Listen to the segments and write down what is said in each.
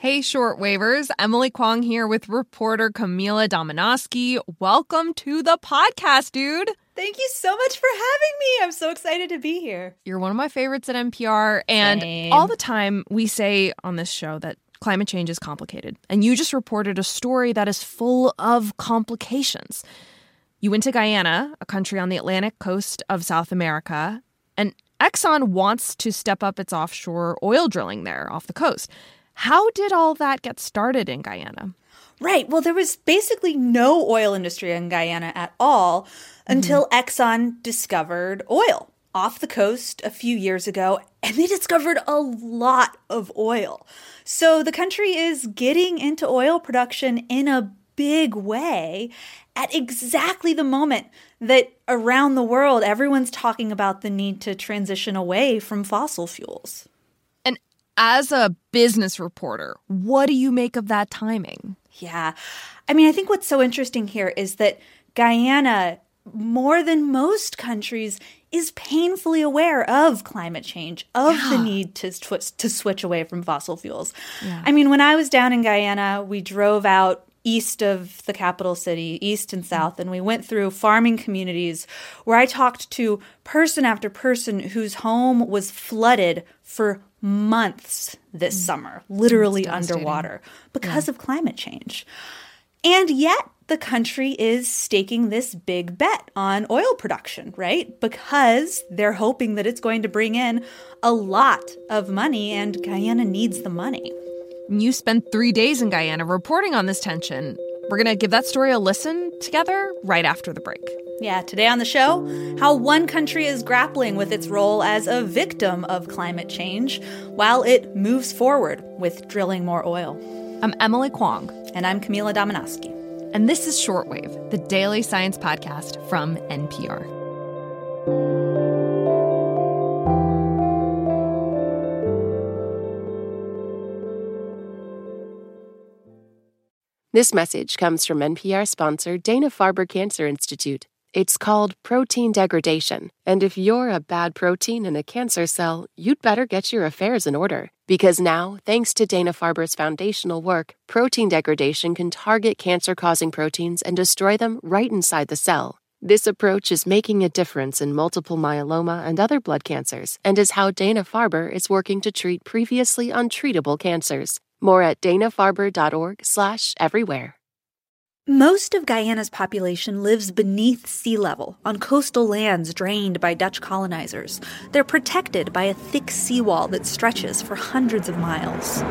Hey, shortwavers. Emily Kwong here with reporter Camila Domonoske. Welcome to the podcast, dude. Thank you so much for having me. I'm so excited to be here. You're one of my favorites at NPR. And Same. all the time we say on this show that climate change is complicated. And you just reported a story that is full of complications. You went to Guyana, a country on the Atlantic coast of South America, and Exxon wants to step up its offshore oil drilling there off the coast. How did all that get started in Guyana? Right. Well, there was basically no oil industry in Guyana at all mm-hmm. until Exxon discovered oil off the coast a few years ago, and they discovered a lot of oil. So the country is getting into oil production in a big way at exactly the moment that around the world everyone's talking about the need to transition away from fossil fuels. As a business reporter, what do you make of that timing? Yeah. I mean, I think what's so interesting here is that Guyana, more than most countries, is painfully aware of climate change, of the need to, tw- to switch away from fossil fuels. I mean, when I was down in Guyana, we drove out east of the capital city, east and south, and we went through farming communities where I talked to person after person whose home was flooded for months this mm. summer, literally underwater because of climate change. And yet, the country is staking this big bet on oil production, right? Because they're hoping that it's going to bring in a lot of money, and Guyana needs the money. You spent three days in Guyana reporting on this tension. We're going to give that story a listen together right after the break. Yeah, today on the show, how one country is grappling with its role as a victim of climate change while it moves forward with drilling more oil. I'm Emily Kwong, And I'm Camila Domonoske. and this is Shortwave, the daily science podcast from NPR. This message comes from NPR sponsor Dana Farber Cancer Institute. It's called protein degradation. And if you're a bad protein in a cancer cell, you'd better get your affairs in order. Because now, thanks to Dana Farber's foundational work, protein degradation can target cancer causing proteins and destroy them right inside the cell. This approach is making a difference in multiple myeloma and other blood cancers, and is how Dana Farber is working to treat previously untreatable cancers. More at danafarber.org slash everywhere. Most of Guyana's population lives beneath sea level on coastal lands drained by Dutch colonizers. They're protected by a thick seawall that stretches for hundreds of miles.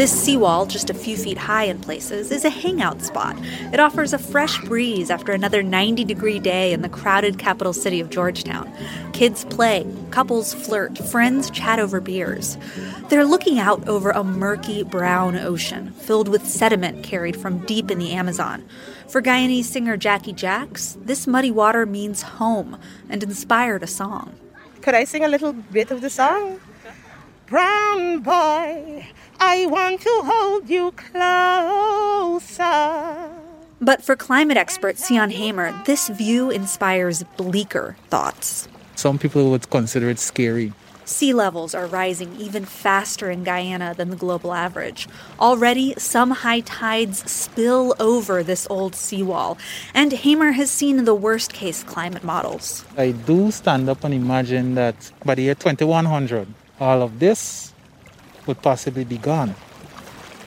This seawall, just a few feet high in places, is a hangout spot. It offers a fresh breeze after another 90 degree day in the crowded capital city of Georgetown. Kids play, couples flirt, friends chat over beers. They're looking out over a murky brown ocean filled with sediment carried from deep in the Amazon. For Guyanese singer Jackie Jacks, this muddy water means home and inspired a song. Could I sing a little bit of the song? Brown boy, I want to hold you closer. But for climate expert Sion Hamer, this view inspires bleaker thoughts. Some people would consider it scary. Sea levels are rising even faster in Guyana than the global average. Already, some high tides spill over this old seawall, and Hamer has seen the worst case climate models. I do stand up and imagine that by the year 2100, all of this would possibly be gone.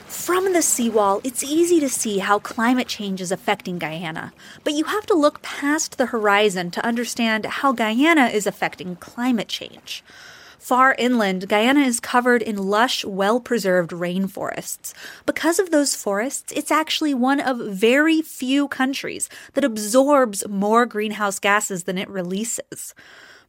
From the seawall, it's easy to see how climate change is affecting Guyana, but you have to look past the horizon to understand how Guyana is affecting climate change. Far inland, Guyana is covered in lush, well preserved rainforests. Because of those forests, it's actually one of very few countries that absorbs more greenhouse gases than it releases.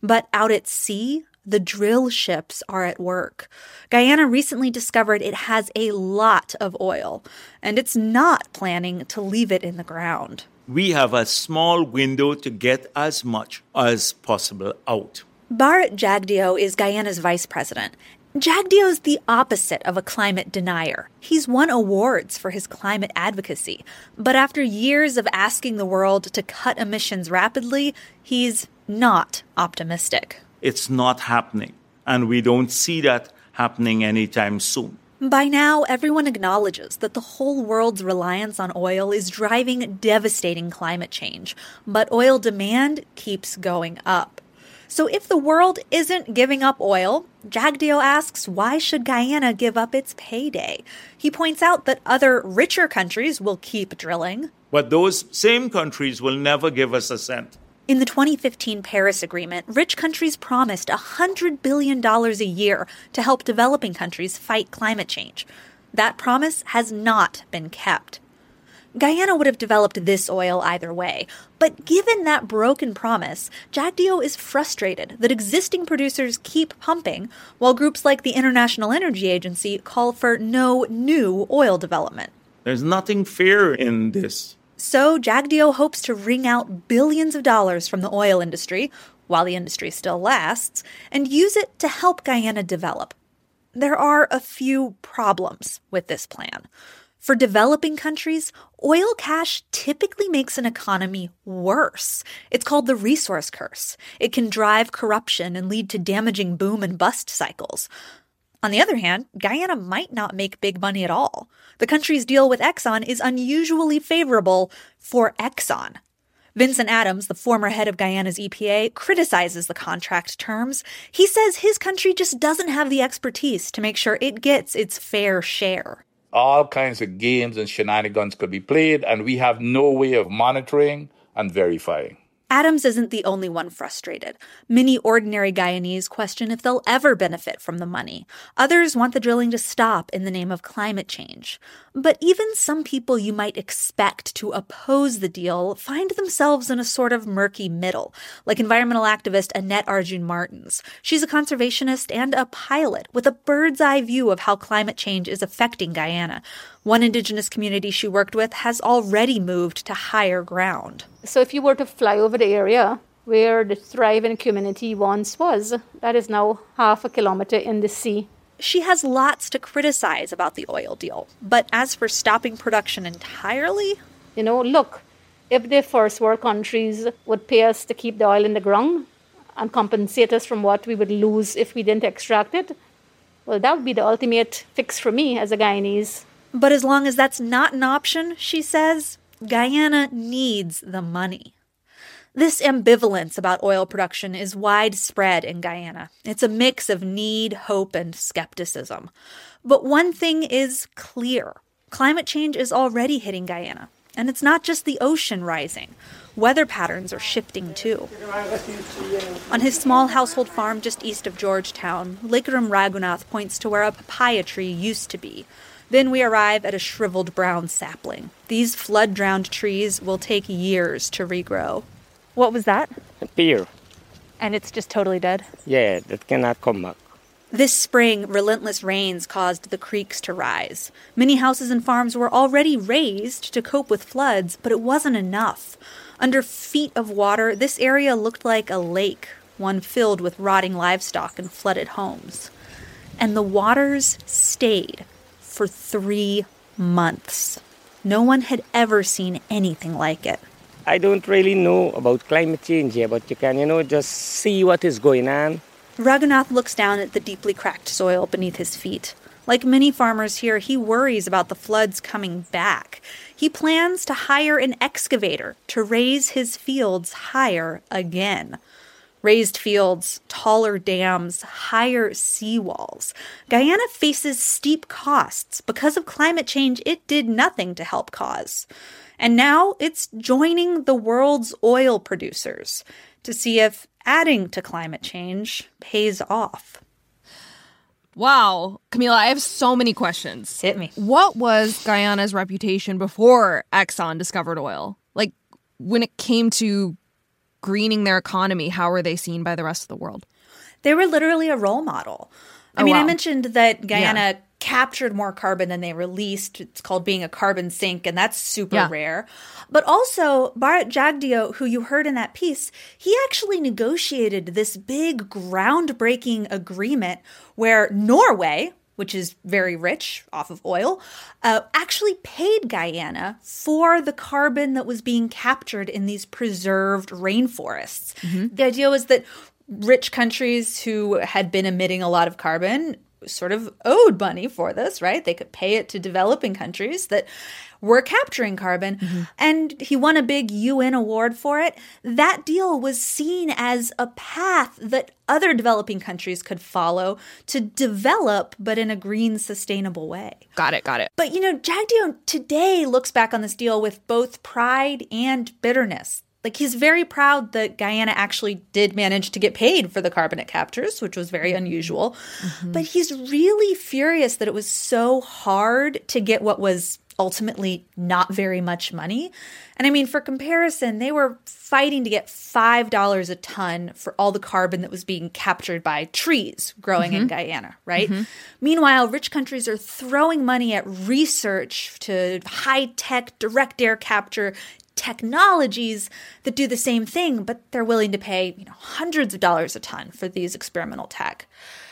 But out at sea, the drill ships are at work. Guyana recently discovered it has a lot of oil, and it's not planning to leave it in the ground. we have a small window to get as much as possible out. Bharat Jagdeo is Guyana's vice president. Jagdeo is the opposite of a climate denier. He's won awards for his climate advocacy. But after years of asking the world to cut emissions rapidly, he's not optimistic. It's not happening, and we don't see that happening anytime soon. By now, everyone acknowledges that the whole world's reliance on oil is driving devastating climate change, but oil demand keeps going up. So if the world isn't giving up oil, Jagdeo asks why should Guyana give up its payday? He points out that other richer countries will keep drilling. But those same countries will never give us a cent. In the 2015 Paris Agreement, rich countries promised $100 billion a year to help developing countries fight climate change. That promise has not been kept. Guyana would have developed this oil either way, but given that broken promise, Jagdeo is frustrated that existing producers keep pumping, while groups like the International Energy Agency call for no new oil development. There's nothing fair in this. So Jagdeo hopes to wring out billions of dollars from the oil industry, while the industry still lasts, and use it to help Guyana develop. There are a few problems with this plan. For developing countries, oil cash typically makes an economy worse. It's called the resource curse. It can drive corruption and lead to damaging boom and bust cycles. On the other hand, Guyana might not make big money at all. The country's deal with Exxon is unusually favorable for Exxon. Vincent Adams, the former head of Guyana's EPA, criticizes the contract terms. He says his country just doesn't have the expertise to make sure it gets its fair share. All kinds of games and shenanigans could be played, and we have no way of monitoring and verifying. Adams isn't the only one frustrated. Many ordinary Guyanese question if they'll ever benefit from the money. Others want the drilling to stop in the name of climate change. But even some people you might expect to oppose the deal find themselves in a sort of murky middle, like environmental activist Annette Arjoon Martins. She's a conservationist and a pilot with a bird's eye view of how climate change is affecting Guyana. One indigenous community she worked with has already moved to higher ground. So if you were to fly over the area where the thriving community once was, that is now half a kilometer in the sea. She has lots to criticize about the oil deal. But as for stopping production entirely, you know, look, if the first world countries would pay us to keep the oil in the ground and compensate us from what we would lose if we didn't extract it, well, that would be the ultimate fix for me as a Guyanese. But as long as that's not an option, she says, Guyana needs the money. This ambivalence about oil production is widespread in Guyana. It's a mix of need, hope, and skepticism. But one thing is clear climate change is already hitting Guyana. And it's not just the ocean rising. Weather patterns are shifting too. On his small household farm just east of Georgetown, Lekaram Raghunath points to where a papaya tree used to be. Then we arrive at a shriveled brown sapling. These flood drowned trees will take years to regrow. What was that? A pear. And it's just totally dead? Yeah, that cannot come back. This spring, relentless rains caused the creeks to rise. Many houses and farms were already raised to cope with floods, but it wasn't enough. Under feet of water, this area looked like a lake, one filled with rotting livestock and flooded homes. And the waters stayed for three months. No one had ever seen anything like it. I don't really know about climate change here, but you can, you know, just see what is going on. Raghunath looks down at the deeply cracked soil beneath his feet. Like many farmers here, he worries about the floods coming back. He plans to hire an excavator to raise his fields higher again raised fields, taller dams, higher seawalls. Guyana faces steep costs. Because of climate change, it did nothing to help cause. And now it's joining the world's oil producers to see if adding to climate change pays off. Wow. Camila, I have so many questions. Hit me. What was Guyana's reputation before Exxon discovered oil? Like when it came to greening their economy, how are they seen by the rest of the world? They were literally a role model. I oh, mean, wow. I mentioned that Guyana Yeah. captured more carbon than they released. It's called being a carbon sink, and that's super Yeah. rare. But also, Bharat Jagdeo, who you heard in that piece, he actually negotiated this big groundbreaking agreement where Norway, which is very rich off of oil, uh, actually paid Guyana for the carbon that was being captured in these preserved rainforests. The idea was that rich countries who had been emitting a lot of carbon sort of owed money for this, right? They could pay it to developing countries that were capturing carbon. Mm-hmm. And he won a big UN award for it. That deal was seen as a path that other developing countries could follow to develop, but in a green, sustainable way. Got it, got it. But you know, Jagdeo today looks back on this deal with both pride and bitterness. Like he's very proud that Guyana actually did manage to get paid for the carbon it captures, which was very unusual. Mm-hmm. But he's really furious that it was so hard to get what was ultimately not very much money. And I mean, for comparison, they were fighting to get $5 a ton for all the carbon that was being captured by trees growing in mm-hmm. Guyana, right? Mm-hmm. Meanwhile, rich countries are throwing money at research to high tech direct air capture technologies that do the same thing, but they're willing to pay, you know, hundreds of dollars a ton for these experimental tech.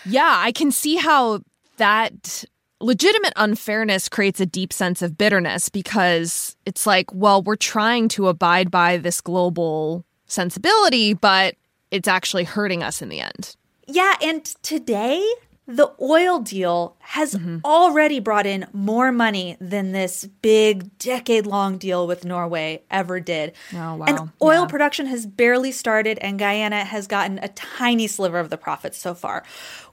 Yeah, I can see how that legitimate unfairness creates a deep sense of bitterness because it's like, well, we're trying to abide by this global sensibility, but it's actually hurting us in the end. Yeah, and today the oil deal has mm-hmm. already brought in more money than this big decade long deal with Norway ever did. Oh, wow. And oil production has barely started, and Guyana has gotten a tiny sliver of the profits so far,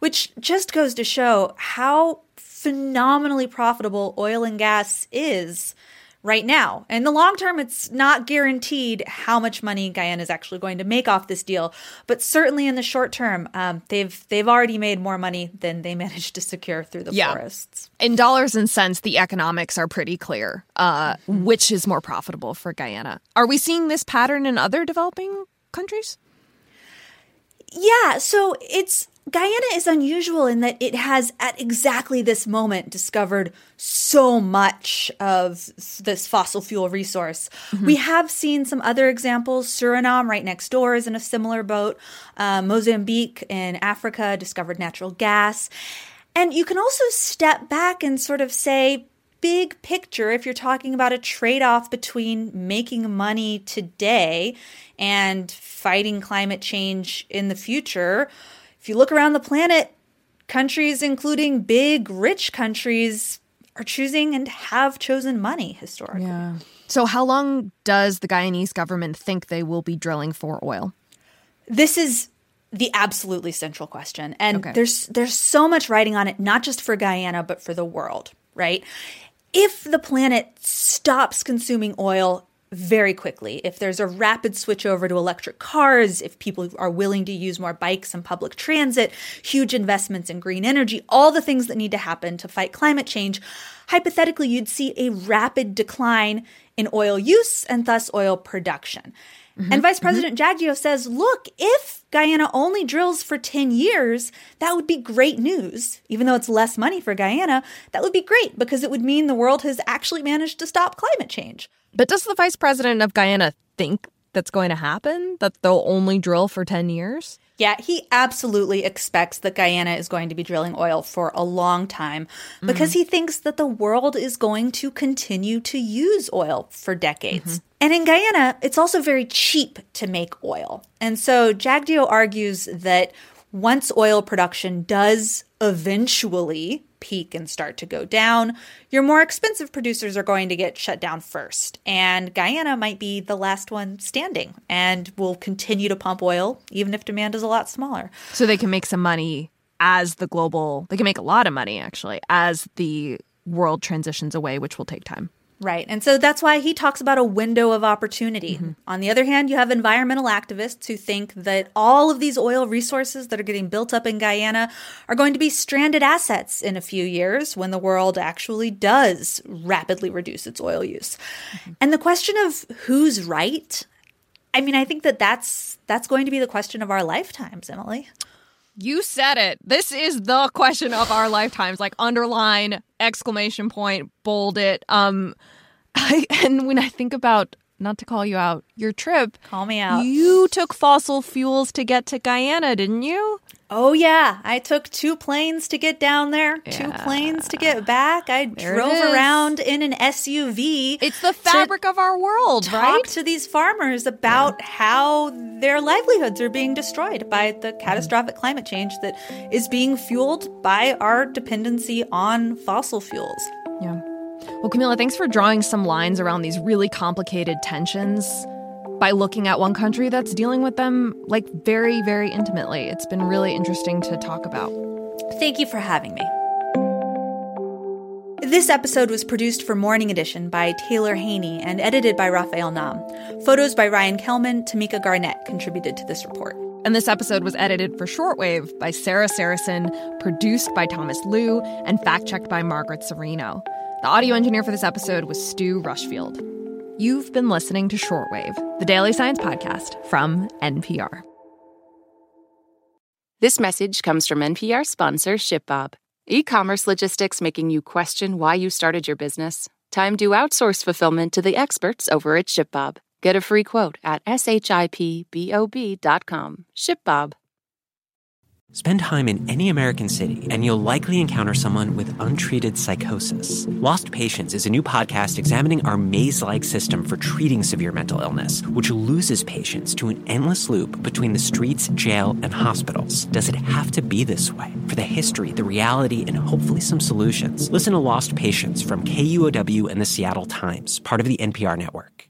which just goes to show how phenomenally profitable oil and gas is right now. In the long term, it's not guaranteed how much money Guyana is actually going to make off this deal, but certainly in the short term, um, they've they've already made more money than they managed to secure through the Yeah. forests. In dollars and cents, the economics are pretty clear. Uh, which is more profitable for Guyana? Are we seeing this pattern in other developing countries? Yeah, so it's Guyana is unusual in that it has at exactly this moment discovered so much of this fossil fuel resource. We have seen some other examples. Suriname, right next door, is in a similar boat. Uh, Mozambique in Africa discovered natural gas. And you can also step back and sort of say, big picture, if you're talking about a trade off between making money today and fighting climate change in the future, if you look around the planet, countries, including big, rich countries, are choosing and have chosen money historically. Yeah. So, how long does the Guyanese government think they will be drilling for oil? This is the absolutely central question. And Okay. there's there's so much writing on it, not just for Guyana, but for the world, right? If the planet stops consuming oil very quickly, if there's a rapid switch over to electric cars, if people are willing to use more bikes and public transit, huge investments in green energy, all the things that need to happen to fight climate change, hypothetically, you'd see a rapid decline in oil use and thus oil production. Mm-hmm. And Vice mm-hmm. President Jagdeo says, look, if Guyana only drills for 10 years, that would be great news. Even though it's less money for Guyana, that would be great because it would mean the world has actually managed to stop climate change. But does the vice president of Guyana think that's going to happen? That they'll only drill for 10 years? Yeah, he absolutely expects that Guyana is going to be drilling oil for a long time because mm-hmm. he thinks that the world is going to continue to use oil for decades. Mm-hmm. And in Guyana, it's also very cheap to make oil. And so Jagdeo argues that once oil production does eventually peak and start to go down, your more expensive producers are going to get shut down first. And Guyana might be the last one standing and will continue to pump oil even if demand is a lot smaller. So they can make some money as the global, they can make a lot of money actually as the world transitions away, which will take time. Right. And so that's why he talks about a window of opportunity. Mm-hmm. On the other hand, you have environmental activists who think that all of these oil resources that are getting built up in Guyana are going to be stranded assets in a few years when the world actually does rapidly reduce its oil use. Mm-hmm. And the question of who's right, I mean, I think that that's that's going to be the question of our lifetimes, Emily. You said it. This is the question of our lifetimes. Like underline, exclamation point, bold it. Um, I, and when I think about not to call you out, your trip, call me out. You took fossil fuels to get to Guyana, didn't you? Oh yeah, I took two planes to get down there, yeah. two planes to get back. I there drove around in an SUV. It's the fabric of our world, talk right? to these farmers about yeah. how their livelihoods are being destroyed by the catastrophic climate change that is being fueled by our dependency on fossil fuels. Yeah. Well, Camila, thanks for drawing some lines around these really complicated tensions by looking at one country that's dealing with them like very, very intimately. It's been really interesting to talk about. Thank you for having me. This episode was produced for Morning Edition by Taylor Haney and edited by Rafael Nam. Photos by Ryan Kellman, Tamika Garnett contributed to this report. And this episode was edited for Shortwave by Sara Sarasohn, produced by Thomas Lu, and fact checked by Margaret Cirino. The audio engineer for this episode was Stu Rushfield. You've been listening to Shortwave, the daily science podcast from NPR. This message comes from NPR sponsor ShipBob. E commerce logistics making you question why you started your business? Time to outsource fulfillment to the experts over at ShipBob. Get a free quote at shipbob.com. ShipBob. Spend time in any American city, and you'll likely encounter someone with untreated psychosis. Lost Patients is a new podcast examining our maze like system for treating severe mental illness, which loses patients to an endless loop between the streets, jail, and hospitals. Does it have to be this way? For the history, the reality, and hopefully some solutions, listen to Lost Patients from KUOW and the Seattle Times, part of the NPR network.